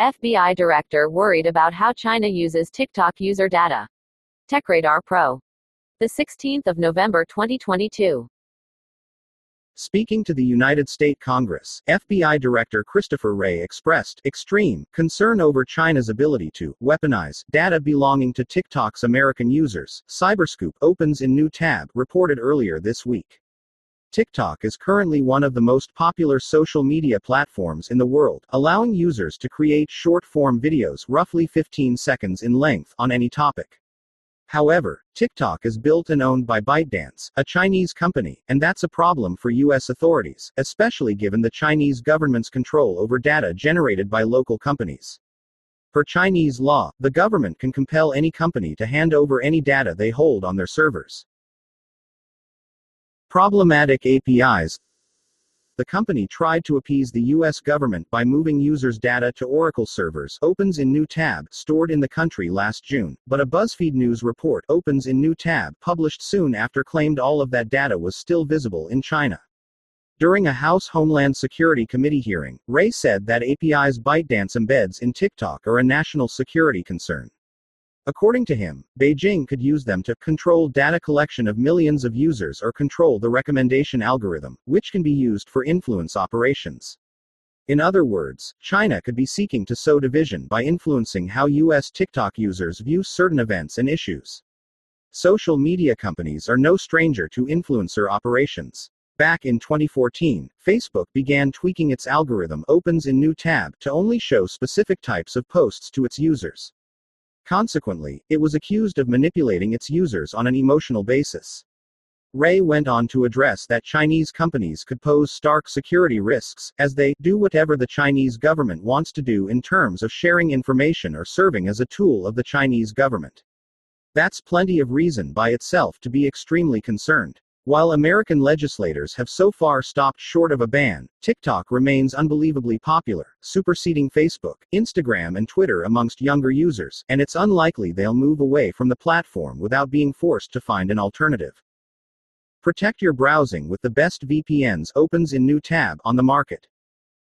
FBI director worried about how China uses TikTok user data. TechRadar Pro. The 16th of November 2022. Speaking to the United States Congress, FBI Director Christopher Wray expressed extreme concern over China's ability to weaponize data belonging to TikTok's American users. Cyberscoop opens in new tab, reported earlier this week. TikTok is currently one of the most popular social media platforms in the world, allowing users to create short form videos roughly 15 seconds in length on any topic. However, TikTok is built and owned by ByteDance, a Chinese company, and that's a problem for US authorities, especially given the Chinese government's control over data generated by local companies. Per Chinese law, the government can compel any company to hand over any data they hold on their servers. Problematic APIs the company tried to appease the U.S. government by moving users' data to Oracle servers, opens in new tab, stored in the country last June, but a BuzzFeed News report, opens in new tab, published soon after claimed all of that data was still visible in China. During a House Homeland Security Committee hearing, Wray said that API's ByteDance embeds in TikTok are a national security concern. According to him, Beijing could use them to control data collection of millions of users or control the recommendation algorithm, which can be used for influence operations. In other words, China could be seeking to sow division by influencing how US TikTok users view certain events and issues. Social media companies are no stranger to influencer operations. Back in 2014, Facebook began tweaking its algorithm opens in new tab to only show specific types of posts to its users. Consequently, it was accused of manipulating its users on an emotional basis. Wray went on to address that Chinese companies could pose stark security risks, as they do whatever the Chinese government wants to do in terms of sharing information or serving as a tool of the Chinese government. That's plenty of reason by itself to be extremely concerned. While American legislators have so far stopped short of a ban, TikTok remains unbelievably popular, superseding Facebook, Instagram, and Twitter amongst younger users, and it's unlikely they'll move away from the platform without being forced to find an alternative. Protect your browsing with the best VPNs opens in new tab on the market.